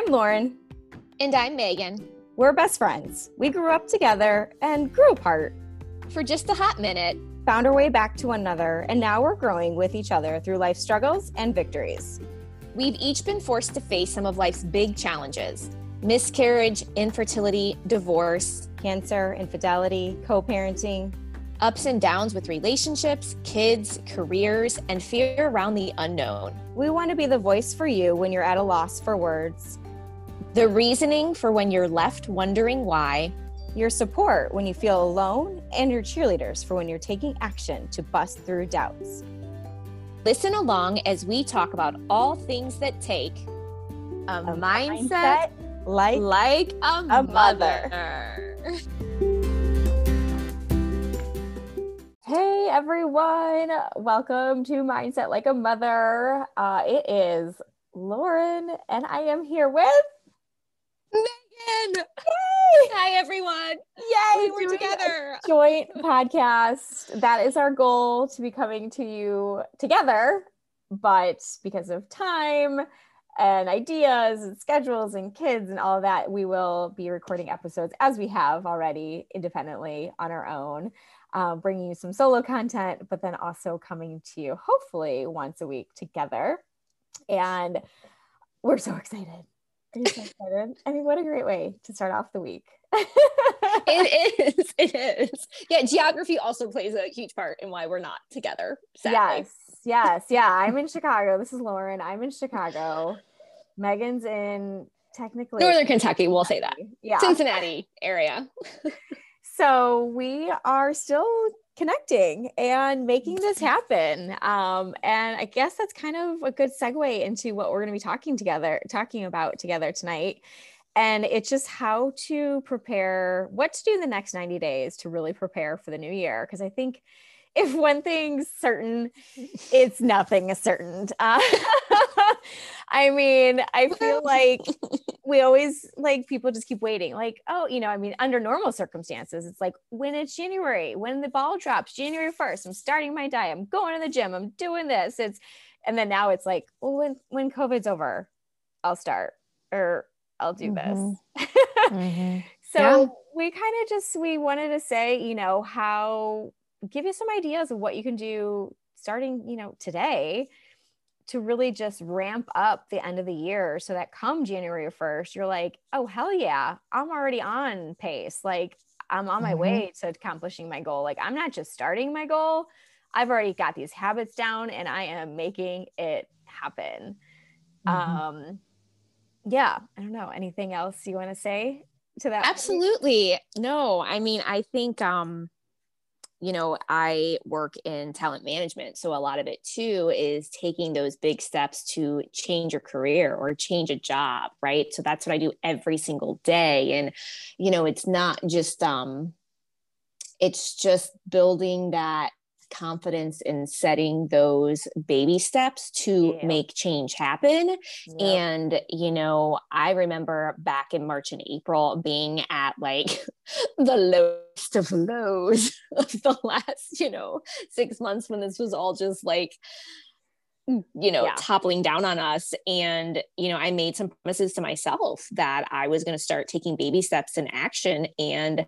I'm Lauren. And I'm Megan. We're best friends. We grew up together and grew apart. For just a hot minute, found our way back to one another, and now we're growing with each other through life struggles and victories. We've each been forced to face some of life's big challenges miscarriage, infertility, divorce, cancer, infidelity, co parenting, ups and downs with relationships, kids, careers, and fear around the unknown. We want to be the voice for you when you're at a loss for words, the reasoning for when you're left wondering why, your support when you feel alone, and your cheerleaders for when you're taking action to bust through doubts. Listen along as we talk about all things that take a, a mindset, mindset, like, like a, a mother. mother. Hey everyone, welcome to Mindset Like a Mother. Uh, it is Lauren, and I am here with Megan. Yay! Hi everyone. Yay, we're together. Joint podcast. That is our goal to be coming to you together, but because of time and ideas and schedules and kids and all of that, we will be recording episodes as we have already independently on our own um, bringing you some solo content, but then also coming to you hopefully once a week together. And we're so excited. You so excited? I mean, what a great way to start off the week. it is. It is. Yeah, geography also plays a huge part in why we're not together. Sadly. Yes. Yes. Yeah. I'm in Chicago. This is Lauren. I'm in Chicago. Megan's in technically Northern Kentucky. We'll say that. Yeah. Cincinnati area. so we are still connecting and making this happen. Um, and I guess that's kind of a good segue into what we're going to be talking together, talking about together tonight. And it's just how to prepare, what to do in the next 90 days to really prepare for the new year. Because I think if one thing's certain, it's nothing is certain. Uh, I mean, I feel like we always like people just keep waiting. Like, oh, you know, I mean, under normal circumstances, it's like when it's January, when the ball drops, January 1st, I'm starting my diet, I'm going to the gym, I'm doing this. It's and then now it's like, well, when when COVID's over, I'll start or I'll do mm-hmm. this. mm-hmm. So yeah. we kind of just we wanted to say, you know, how give you some ideas of what you can do starting, you know, today to really just ramp up the end of the year so that come January 1st, you're like, oh, hell yeah, I'm already on pace. Like, I'm on my mm-hmm. way to accomplishing my goal. Like, I'm not just starting my goal, I've already got these habits down and I am making it happen. Mm-hmm. Um, yeah, I don't know. Anything else you want to say to that? Absolutely. No, I mean, I think, um, you know, I work in talent management. So a lot of it too is taking those big steps to change your career or change a job, right? So that's what I do every single day. And, you know, it's not just, um, it's just building that confidence in setting those baby steps to yeah. make change happen. And, you know, I remember back in March and April being at like the lowest of lows of the last, you know, six months when this was all just like, you know, yeah. toppling down on us. And, you know, I made some promises to myself that I was going to start taking baby steps in action. And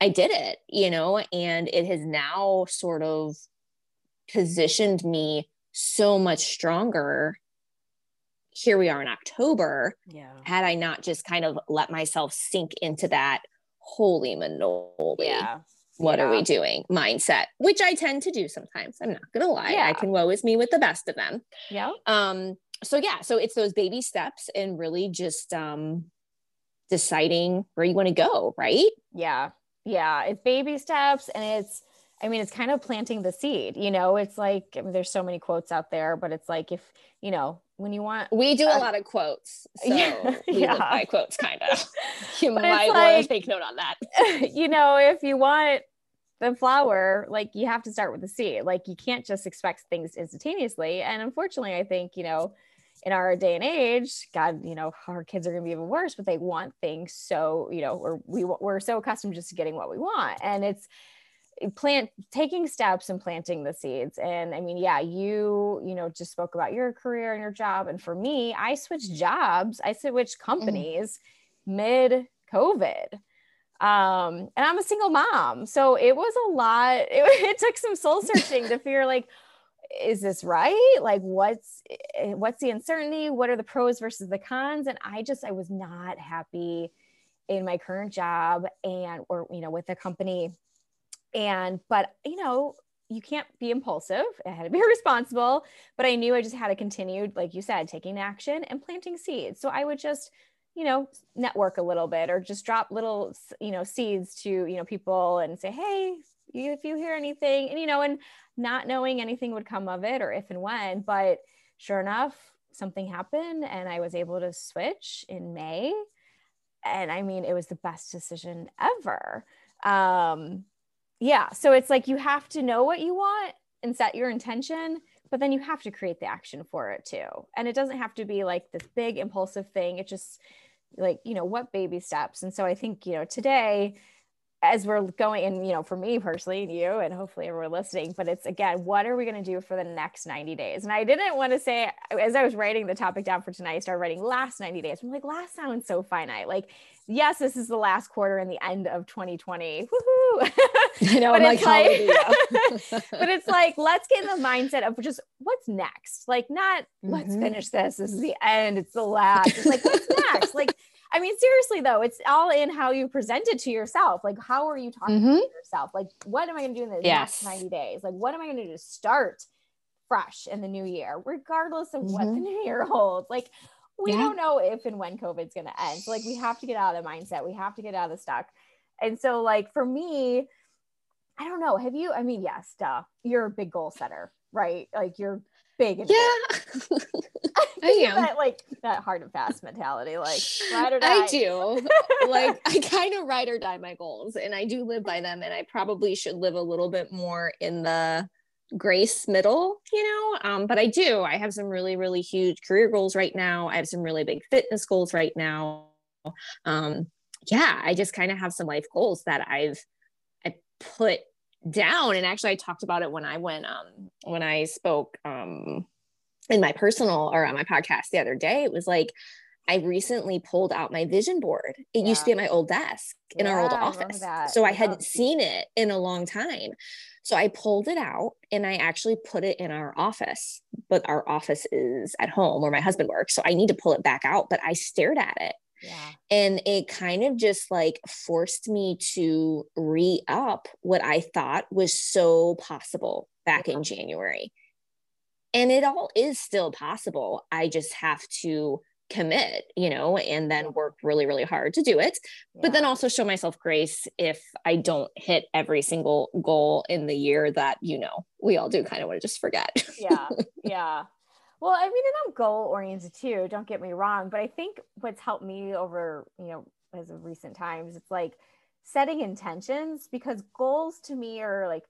I did it, you know, and it has now sort of positioned me so much stronger. Here we are in October. Yeah. Had I not just kind of let myself sink into that holy manoli. Yeah. What yeah. are we doing mindset, which I tend to do sometimes. I'm not gonna lie. Yeah. I can woe is me with the best of them. Yeah. Um, so yeah, so it's those baby steps and really just um deciding where you want to go, right? Yeah yeah it's baby steps and it's i mean it's kind of planting the seed you know? It's like I mean, there's so many quotes out there but it's like if you know when you want we do uh, a lot of quotes so yeah, we yeah. by quotes kind of. You but might want to take note on that. you know if you want the flower like you have to start with the seed. Like you can't just expect things instantaneously and unfortunately i think you know in our day and age, God, you know, our kids are going to be even worse, but they want things so, you know, or we we're so accustomed just to getting what we want. And it's, plant taking steps and planting the seeds and i mean yeah you you know just spoke about your career and your job and for me i switched jobs i switched mm-hmm. companies mm. mid covid um and i'm a single mom so it was a lot it, it took some soul searching to figure like is this right? Like what's eh, what's the uncertainty? What are the pros versus the cons? And i just i was not happy in my current job and or you know with the company. And but you know you can't be impulsive. I had to be responsible but i knew i just had to continue like you said taking action and planting seeds. So i would just you know network a little bit or just drop little you know seeds to you know people and say hey if you hear anything and you know and not knowing anything would come of it or if and when but sure enough something happened and i was able to switch in may. And i mean it was the best decision ever. Um yeah so it's like you have to know what you want and set your intention but then you have to create the action for it too. And it doesn't have to be like this big impulsive thing. It just like you know what baby steps. And so i think you know today as we're going and you know for me personally and you and hopefully everyone listening but it's again what are we going to do for the next 90 days? And i didn't want to say as i was writing the topic down for tonight i started writing last 90 days. I'm like last sounds so finite. Like yes this is the last quarter and the end of 2020 Woohoo! i know but it's like, but it's like let's get in the mindset of just what's next? Like not mm-hmm. let's finish this. This is the end. It's the last. It's like what's next? Like I mean, seriously though, it's all in how you present it to yourself. Like, how are you talking mm-hmm. to yourself? Like, what am I going to do in the yes. next 90 days? Like, what am I going to do to start fresh in the new year, regardless of mm-hmm. what the new year holds? Like, we yeah. don't know if and when COVID's going to end. So, like, we have to get out of the mindset. We have to get out of the stuck. And so, like, for me, I don't know. Have you, I mean, yes, duh, you're a big goal setter, right? Like, you're big. And yeah. I am that, like that hard and fast mentality, like ride or die. I do. like I kind of ride or die my goals, and I do live by them. And I probably should live a little bit more in the grace middle, you know. Um, but I do. I have some really, really huge career goals right now. I have some really big fitness goals right now. Um, yeah, I just kind of have some life goals that I've I put down. And actually, I talked about it when I went um when I spoke um in my personal or on my podcast the other day, it was like, I recently pulled out my vision board. It yeah. used to be at my old desk in yeah, our old office. I so I hadn't seen it in a long time. So I pulled it out and I actually put it in our office, but our office is at home where my husband works. So I need to pull it back out, but I stared at it. Yeah. And it kind of just like forced me to re up what I thought was so possible back yeah. in January. And it all is still possible. I just have to commit you know and then work really really hard to do it. Yeah. but then also show myself grace if i don't hit every single goal in the year that you know we all do kind of want to just forget. Yeah. Yeah well i mean and i'm goal oriented too don't get me wrong but i think what's helped me over you know as of recent times it's like setting intentions because goals to me are like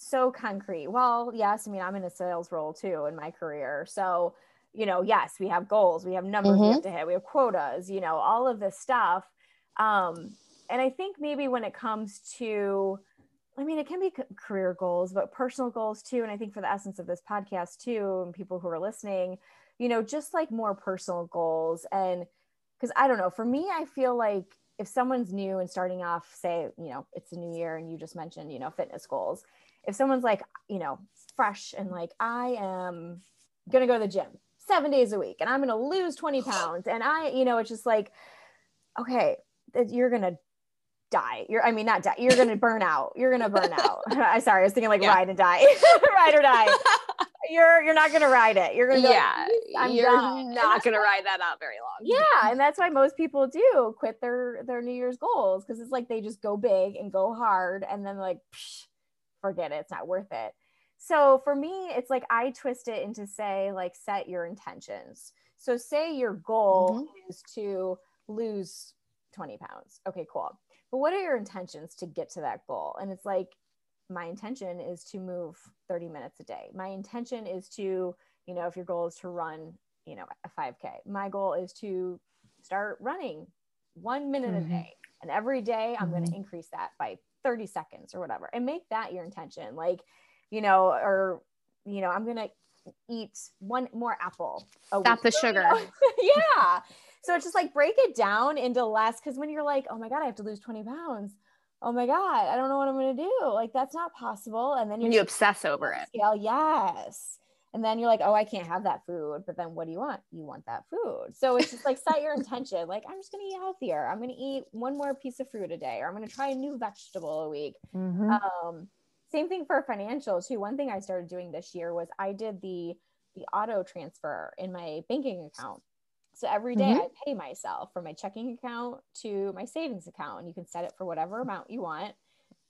so concrete. Well, yes, I mean, I'm in a sales role too in my career. So, you know, yes, we have goals, we have numbers mm-hmm. we have to hit, we have quotas, you know, all of this stuff. Um, and I think maybe when it comes to, I mean, it can be career goals, but personal goals too. And I think for the essence of this podcast too, and people who are listening, you know, just like more personal goals. And because I don't know, for me, I feel like if someone's new and starting off, say, you know, it's a new year and you just mentioned, you know, fitness goals, if someone's like, you know, fresh and like, I am going to go to the gym seven days a week and I'm going to lose 20 pounds. And I, you know, it's just like, okay, you're going to die. You're, I mean, not die. You're going to burn out. You're going to burn out. I'm sorry. I was thinking like yeah. ride and die, ride or die. You're, you're not going to ride it. You're going to, yeah, I'm you're done. not going to ride that out very long. Yeah. And that's why most people do quit their, their New Year's goals. Cause it's like, they just go big and go hard. And then like, psh, forget it it's not worth it so for me it's like i twist it into say like set your intentions so say your goal mm-hmm. is to lose 20 pounds okay cool but what are your intentions to get to that goal? And it's like my intention is to move 30 minutes a day. My intention is to you know if your goal is to run you know a 5k my goal is to start running one minute mm-hmm. a day. And every day i'm mm-hmm. going to increase that by 30 seconds or whatever. And make that your intention. Like you know or you know i'm gonna eat one more apple stop the sugar. Yeah so it's just like break it down into less because when you're like oh my god i have to lose 20 pounds. Oh my god i don't know what i'm gonna do. Like that's not possible. And then you obsess over it. Scale yes. And then you're like oh i can't have that food. But then what do you want? You want that food. So it's just like set your intention. Like i'm just going to eat healthier. I'm going to eat one more piece of fruit a day or i'm going to try a new vegetable a week. Mm-hmm. um, same thing for financial too. One thing i started doing this year was i did the the auto transfer in my banking account so every day mm-hmm. i pay myself from my checking account to my savings account and you can set it for whatever amount you want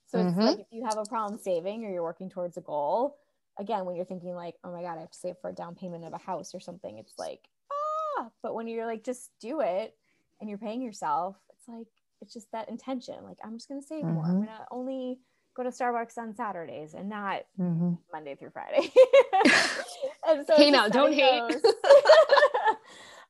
so mm-hmm. it's like if you have a problem saving or you're working towards a goal again, when you're thinking like, oh my God, I have to save for a down payment of a house or something, it's like, ah, but when you're like, just do it and you're paying yourself, it's like, it's just that intention. Like, I'm just going to save mm-hmm. more. I'm mm-hmm. going to only go to Starbucks on Saturdays and not mm-hmm. Monday through Friday. and so hey, now don't hate.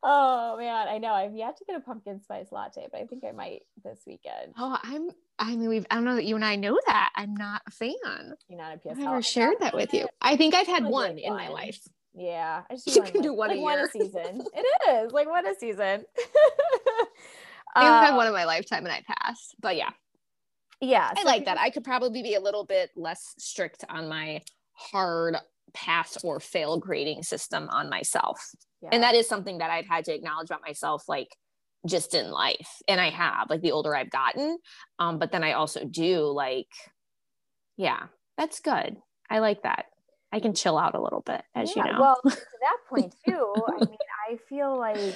oh man, I know. I've yet to get a pumpkin spice latte, but I think I might this weekend. Oh, I'm. I mean, we've. I don't know that you and I know that. I'm not a fan. You're not a PS. I've never shared that with you. I think I've had one in my life. Yeah, I just you can do one like, a one a season. it is like one a season. I've had one uh, in my lifetime and I passed. But yeah, yeah, I like that. I could probably be a little bit less strict on my hard pass or fail grading system on myself. Yeah. And that is something that I've had to acknowledge about myself, like just in life. And I have, like the older I've gotten. Um, but then I also do like, yeah, that's good. I like that. I can chill out a little bit, as yeah, you know. Well, to that point too, I mean, I feel like,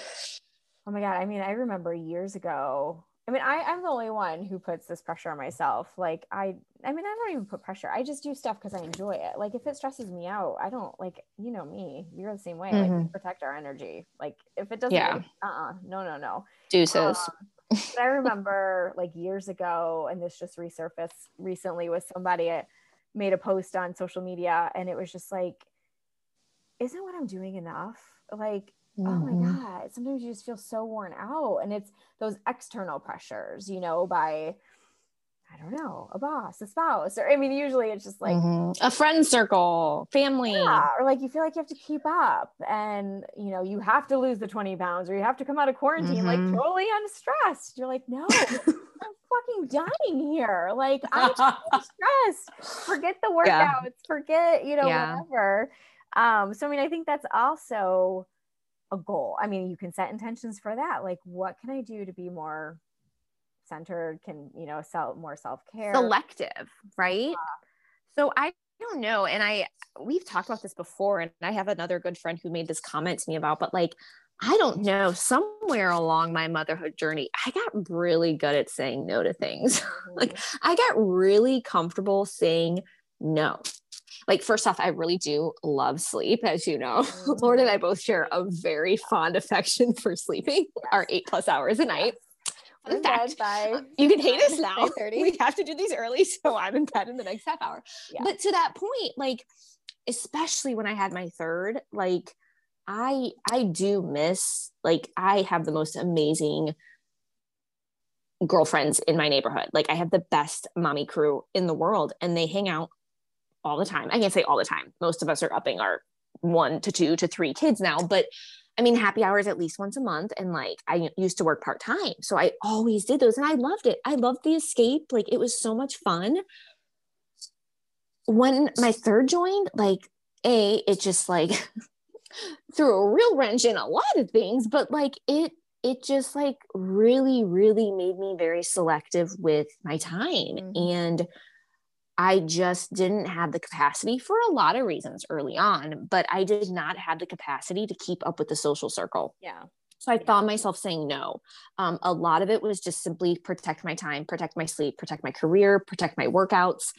oh my God, I mean, I remember years ago, I mean, I, I'm the only one who puts this pressure on myself. Like I I mean, I don't even put pressure. I just do stuff because I enjoy it. Like if it stresses me out, I don't like, you know me, you're the same way. Mm-hmm. Like we protect our energy. Like if it doesn't yeah. uh-uh, no, no, no. Deuces. Um, but I remember like years ago, and this just resurfaced recently with somebody uh, made a post on social media and it was just like, isn't what I'm doing enough? Like mm-hmm. oh my mm-hmm. god sometimes you just feel so worn out and it's those external pressures you know by I don't know, a boss, a spouse, or I mean, usually it's just like mm-hmm. a friend circle, family, yeah, or like you feel like you have to keep up, and you know you have to lose the twenty pounds, or you have to come out of quarantine mm-hmm. like totally unstressed. You're like, no, I'm fucking dying here. Like I'm stressed. Forget the workouts. Yeah. Forget you know yeah. whatever. Um, so I mean, I think that's also a goal. I mean, you can set intentions for that. Like, what can I do to be more centered? Can, you know, sell more self care? Selective, right? Yeah. So I don't know. And I, we've talked about this before, and I have another good friend who made this comment to me about, but like, I don't know, somewhere along my motherhood journey, I got really good at saying no to things. Mm-hmm. like, I got really comfortable saying no like first off i really do love sleep as you know mm-hmm. lord and i both share a very fond affection for sleeping yes. our eight plus hours a night in fact, you can hate us now. We have to do these early, so I'm in bed in the next half hour. Yeah. But to that point, like, especially when I had my third, like, I I do miss like I have the most amazing girlfriends in my neighborhood. Like I have the best mommy crew in the world, and they hang out all the time. I can't say all the time. Most of us are upping our one to two to three kids now, but I mean, happy hours at least once a month. And like, I used to work part time. So I always did those and I loved it. I loved the escape. Like, it was so much fun. When my third joined, like, A, it just like threw a real wrench in a lot of things, but like, it, it just like really, really made me very selective with my time. Mm-hmm. And I just didn't have the capacity for a lot of reasons early on, but I did not have the capacity to keep up with the social circle. Yeah. So I found myself saying no. Um, a lot of it was just simply protect my time, protect my sleep, protect my career, protect my workouts.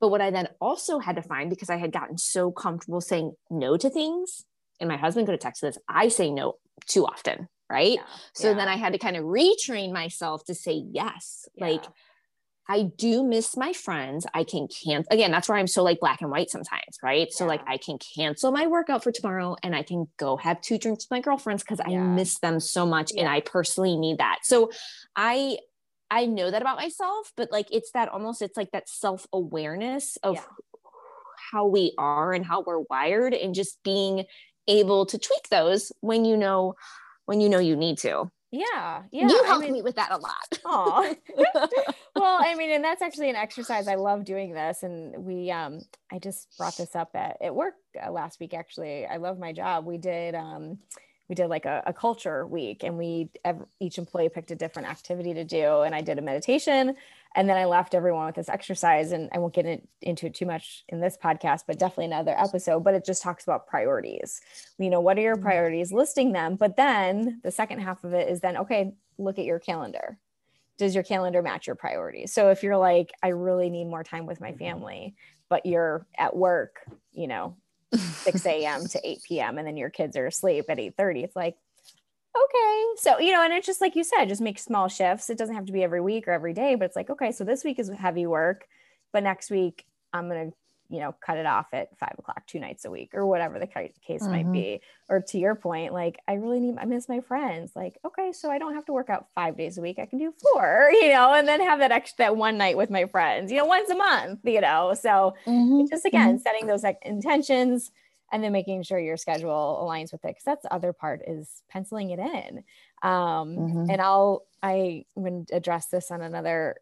But what I then also had to find because I had gotten so comfortable saying no to things, and my husband could attest to this, I say no too often. Right. Yeah. So yeah. then I had to kind of retrain myself to say yes. Yeah. Like, I do miss my friends. I can cancel again. That's where I'm so like black and white sometimes, right? Yeah. So like I can cancel my workout for tomorrow and I can go have two drinks with my girlfriends because yeah. I miss them so much yeah. and I personally need that. So I I know that about myself, but like it's that almost it's like that self-awareness of how we are and how we're wired and just being able to tweak those when you know when you know you need to. Yeah, yeah. You helped I mean, me with that a lot. Oh, well, I mean, and that's actually an exercise. I love doing this, and we, um, I just brought this up at at work uh, last week. Actually, I love my job. We did, um, we did like a, a culture week, and we each employee picked a different activity to do, and I did a meditation, and then I left everyone with this exercise, and I won't get in, into it too much in this podcast, but definitely another episode. But it just talks about priorities. You know, what are your mm-hmm. priorities? Listing them, but then the second half of it is then okay, look at your calendar. Does your calendar match your priorities? So if you're like, I really need more time with my family, but you're at work, you know, 6 a.m. to 8 p.m. and then your kids are asleep at 8 30, it's like, okay. So, you know, and it's just like you said, just make small shifts. It doesn't have to be every week or every day, but it's like, okay, so this week is heavy work, but next week I'm going to, you know, cut it off at five o'clock, two nights a week or whatever the case mm-hmm. might be. Or to your point, like, I really need, I miss my friends. Like, okay, so I don't have to work out five days a week. I can do four, you know, and then have that extra, that one night with my friends, you know, once a month, you know. So mm-hmm. just again, mm-hmm. setting those like, intentions and then making sure your schedule aligns with it because that's the other part is penciling it in um, mm-hmm. and i'll i am address this on another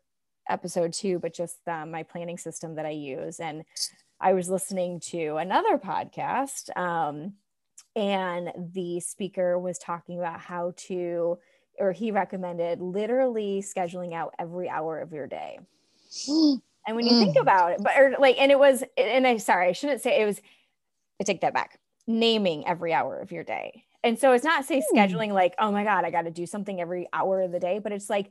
episode too but just um, my planning system that i use and i was listening to another podcast um, and the speaker was talking about how to or he recommended literally scheduling out every hour of your day and when you mm. think about it but or like and it was and i sorry i shouldn't say it was I take that back. Naming every hour of your day. And so it's not say hmm. scheduling like, oh my God, I got to do something every hour of the day, but it's like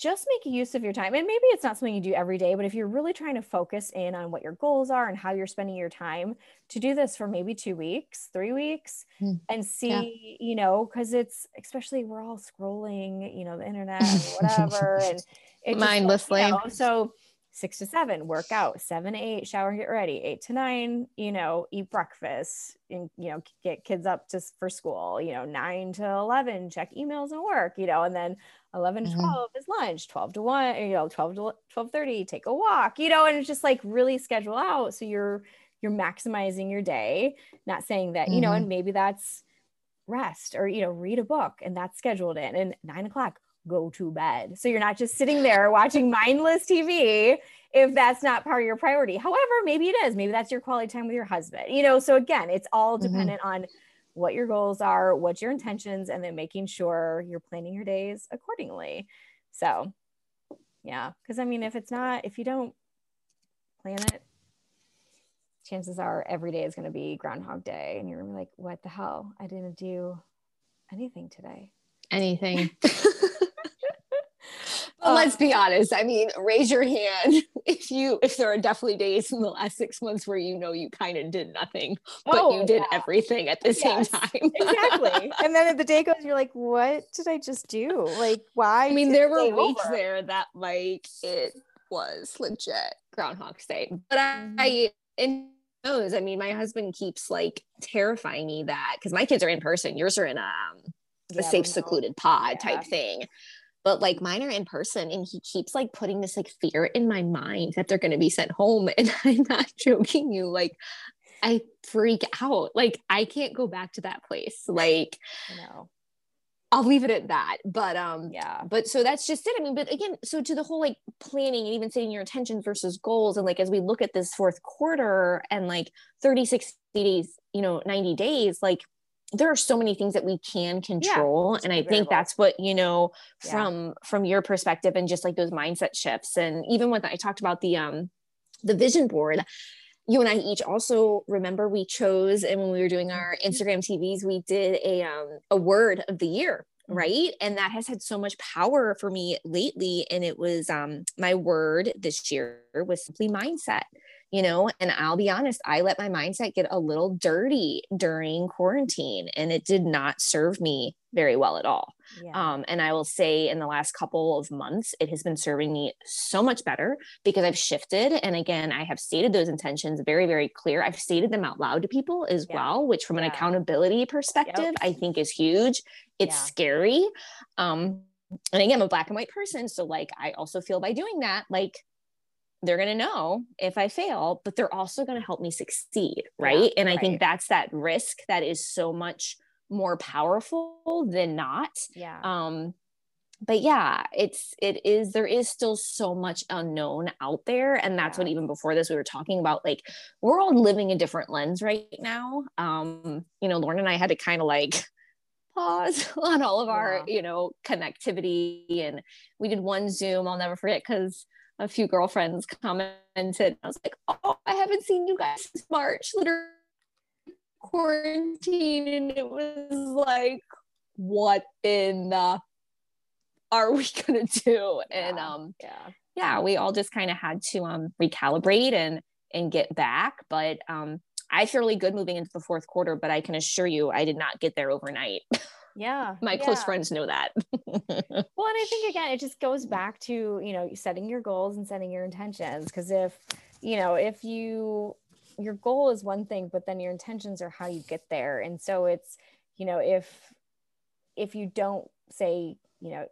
just make use of your time. And maybe it's not something you do every day, but if you're really trying to focus in on what your goals are and how you're spending your time, to do this for maybe two weeks, three weeks, mm. and see, yeah. you know, because it's especially we're all scrolling, you know, the internet, whatever, and it mindlessly. Just, you know, so six to seven, work out, seven to eight, shower, get ready, eight to nine, you know, eat breakfast and, you know, get kids up just for school, you know, nine to 11, check emails and work, you know, and then 11 to mm-hmm. 12 is lunch, 12 to one, you know, 12 to 12 30, take a walk, you know, and it's just like really schedule out. So you're, you're maximizing your day, not saying that, mm-hmm. you know, and mm-hmm. maybe that's rest or, you know, read a book and that's scheduled in and nine o'clock, go to bed. So you're not just sitting there watching mindless TV if that's not part of your priority. However, maybe it is. Maybe that's your quality time with your husband. You know, so again, it's all mm-hmm. dependent mm-hmm. on what your goals are, what your intentions, and then making sure you're planning your days accordingly. So, yeah, because I mean, if it's not, if you don't plan it, chances are every day is going to be Groundhog Day, and you're going to be like, what the hell? I didn't do anything today. Anything. Well, let's be honest. I mean, raise your hand if you if there are definitely days in the last six months where you know you kind of did nothing, but oh, you did yeah. everything at the yes, same time. exactly. And then the day goes, you're like, what did I just do? Like, why? I mean, there were weeks over? there that like it was legit Groundhog Day, but mm-hmm. I and knows. I mean, my husband keeps like terrifying me that because my kids are in person, yours are in a, um, a yeah, safe, secluded pod yeah. type thing but like mine are in person and he keeps like putting this like fear in my mind that they're going to be sent home and i'm not joking you like i freak out like i can't go back to that place like no I'll leave it at that. But um yeah, but so that's just it. I mean, but again, so to the whole like planning and even setting your intentions versus goals and like as we look at this fourth quarter and like 36 days, you know, 90 days, like there are so many things that we can control yeah, and i think that's what you know from yeah. from your perspective and just like those mindset shifts and even when i talked about the um the vision board you and i each also remember we chose and when we were doing our mm-hmm. instagram tvs we did a um a word of the year mm-hmm. right and that has had so much power for me lately and it was um my word this year was simply mindset you know and i'll be honest i let my mindset get a little dirty during quarantine and it did not serve me very well at all yeah. um, and i will say in the last couple of months it has been serving me so much better because i've shifted and again i have stated those intentions very very clear i've stated them out loud to people as yeah. well which from yeah. an accountability perspective yep. i think is huge it's scary um, and again, I'm a black and white person. So like, I also feel by doing that, like they're going to know if I fail, but they're also going to help me succeed. Right. Yeah, and I right. think that's that risk that is so much more powerful than not. Yeah. Um, but yeah, it's it is there is still so much unknown out there. And that's yeah. what even before this we were talking about, like we're all living a different lens right now. Um, you know, Lauren and I had to kind of like pause on all of our, yeah. you know, connectivity. And we did one Zoom, I'll never forget, because a few girlfriends commented. I was like, oh, I haven't seen you guys since March, literally quarantine. And it was like, what in the are we gonna do? Yeah. And um yeah, yeah, we all just kind of had to um recalibrate and and get back. But um I feel really good moving into the fourth quarter, but I can assure you I did not get there overnight. Yeah. My yeah. close friends know that. well, and I think again, it just goes back to, you know, setting your goals and setting your intentions. Cause if, you know, if you, your goal is one thing, but then your intentions are how you get there. And so it's, you know, if, if you don't say, you know,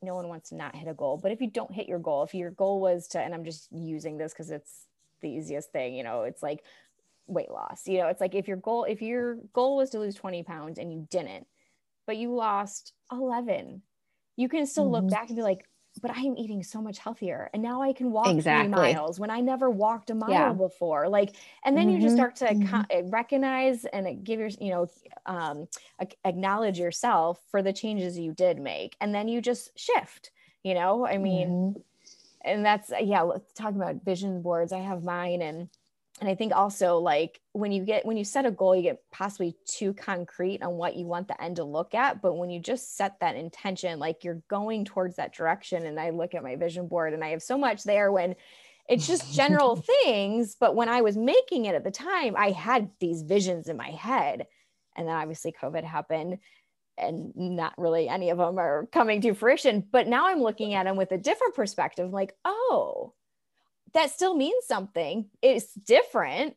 no one wants to not hit a goal, but if you don't hit your goal, if your goal was to, and I'm just using this because it's the easiest thing, you know, it's like weight loss, you know, it's like if your goal, if your goal was to lose 20 pounds and you didn't, but you lost 11 you can still mm-hmm. look back and be like but I am eating so much healthier. And now I can walk exactly. three miles when I never walked a mile yeah. before. Like, and then mm-hmm. you just mm-hmm. start to mm-hmm. co- recognize and give your, you know, um, acknowledge yourself for the changes you did make. And then you just shift, you know, I mean, mm-hmm. and that's, yeah, let's talk about vision boards. I have mine and and i think also like when you get when you set a goal you get possibly too concrete on what you want the end to look at. But when you just set that intention like you're going towards that direction. And i look at my vision board and i have so much there when it's just general things. But when i was making it at the time i had these visions in my head. And then obviously covid happened and not really any of them are coming to fruition. But now i'm looking at them with a different perspective. Like oh that still means something. It's different,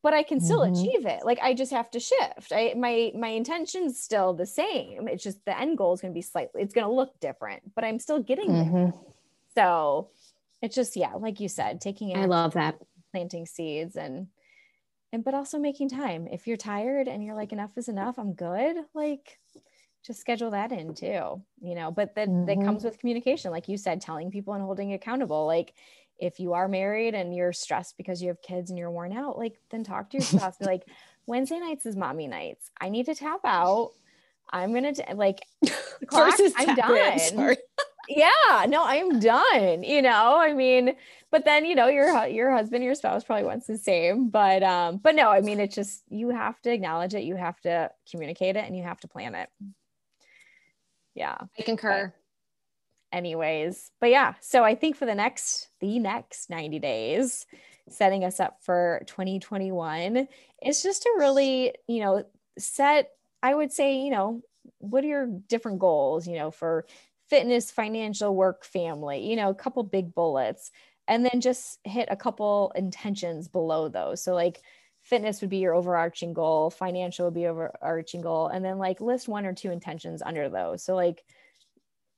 but I can still mm-hmm. achieve it. Like I just have to shift. I my my intention's still the same. It's just the end goal is going to be slightly it's going to look different, but I'm still getting mm-hmm. there. So it's just yeah, like you said, taking I love that. planting seeds and and but also making time. If you're tired and you're like enough is enough, I'm good. Like just schedule that in too, you know. But that mm-hmm. that comes with communication, like you said, telling people and holding accountable. Like if you are married and you're stressed because you have kids and you're worn out, like then talk to your spouse. Be like, Wednesday nights is mommy nights. I need to tap out. I'm gonna t- like clock, I'm done. yeah, no, I'm done. You know, I mean, but then you know your your husband, your spouse probably wants the same. But um, but no, I mean, it's just you have to acknowledge it, you have to communicate it, and you have to plan it. Yeah, I concur. But, anyways. But yeah so i think for the next the next 90 days setting us up for 2021 is just to really you know set i would say you know what are your different goals you know for fitness financial work family you know a couple big bullets and then just hit a couple intentions below those. So like fitness would be your overarching goal financial would be overarching goal and then like list one or two intentions under those. So like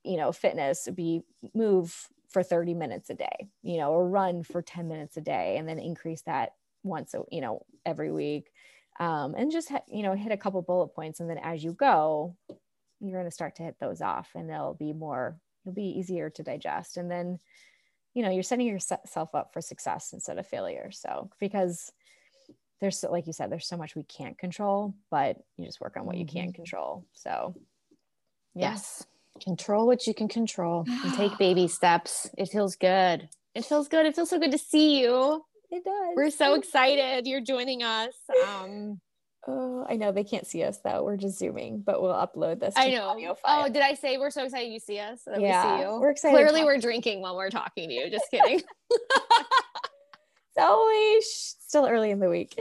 you know, fitness be move for 30 minutes a day, you know, or run for 10 minutes a day and then increase that once, a, you know, every week. Um, and just, you know, hit a couple bullet points. And then as you go, you're going to start to hit those off and they'll be more, it'll be easier to digest. And then, you know, you're setting yourself up for success instead of failure. So, because there's, like you said, there's so much we can't control, but you just work on what you can mm-hmm. control. So, yes. Control what you can control and take baby steps. It feels good. It feels good. It feels so good to see you. It does. We're so excited you're joining us. Um, oh, I know they can't see us though. We're just zooming, but we'll upload this. I know. Oh, did I say we're so excited you see us? yeah, we see you. We're excited. Clearly, we're drinking while we're talking to you. Just kidding. always still early in the week.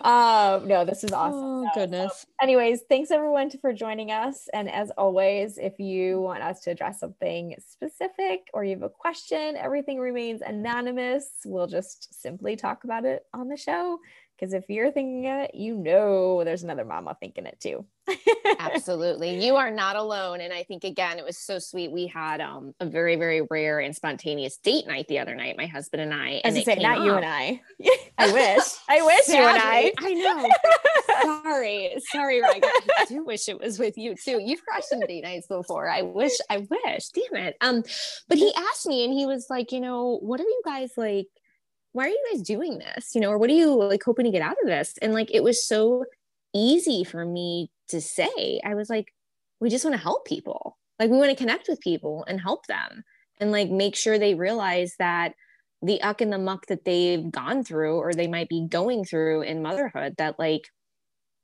Um, no, this is awesome. Oh, goodness. So, anyways, thanks everyone for joining us. And as always, if you want us to address something specific or you have a question, everything remains anonymous. We'll just simply talk about it on the show. Because if you're thinking it, you know there's another mama thinking it too. Absolutely. You are not alone. And I think again, it was so sweet. We had um, a very, very rare and spontaneous date night the other night, my husband and I. And I say, not up. you and I. I wish. I wish Sadly, you and I. I know. sorry. Sorry, Ryan. I do wish it was with you too. You've crashed some date nights before. I wish, I wish. Damn it. Um, but he asked me and he was like, you know, what are you guys like? why are you guys doing this? You know, or what are you like hoping to get out of this? And like, it was so easy for me to say. I was like, we just want to help people. Like, we want to connect with people and help them and like make sure they realize that the uck and the muck that they've gone through or they might be going through in motherhood, that like,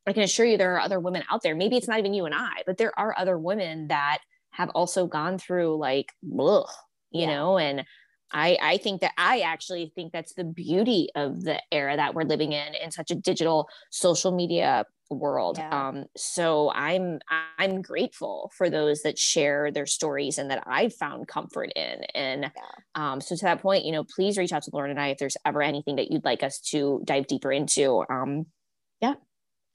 I can assure you there are other women out there. Maybe it's not even you and I, but there are other women that have also gone through like, ugh, you yeah. know, and I, I think that I actually think that's the beauty of the era that we're living in in such a digital social media world. Yeah. Um, so I'm I'm grateful for those that share their stories and that I've found comfort in. And yeah. um, so to that point, you know, please reach out to Lauren and I if there's ever anything that you'd like us to dive deeper into. Um, yeah.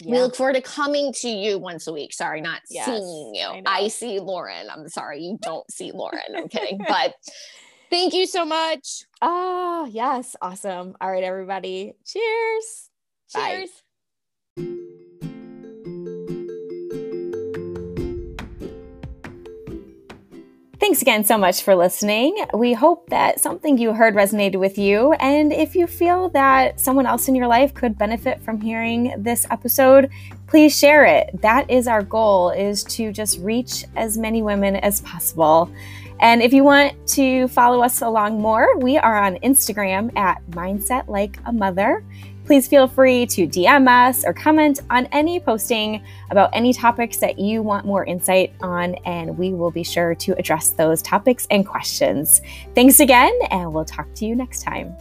Yeah. We look forward to coming to you once a week. Sorry, not yes, seeing you. I, I, see Lauren. I'm sorry, you don't see Lauren. I'm kidding. But Thank you so much. Oh, yes. Awesome. All right, everybody. Cheers. Cheers. Bye. Thanks again so much for listening. We hope that something you heard resonated with you. And if you feel that someone else in your life could benefit from hearing this episode, please share it. That is our goal is to just reach as many women as possible. And if you want to follow us along more, we are on Instagram at Mindset Like a Mother. Please feel free to DM us or comment on any posting about any topics that you want more insight on, and we will be sure to address those topics and questions. Thanks again, and we'll talk to you next time.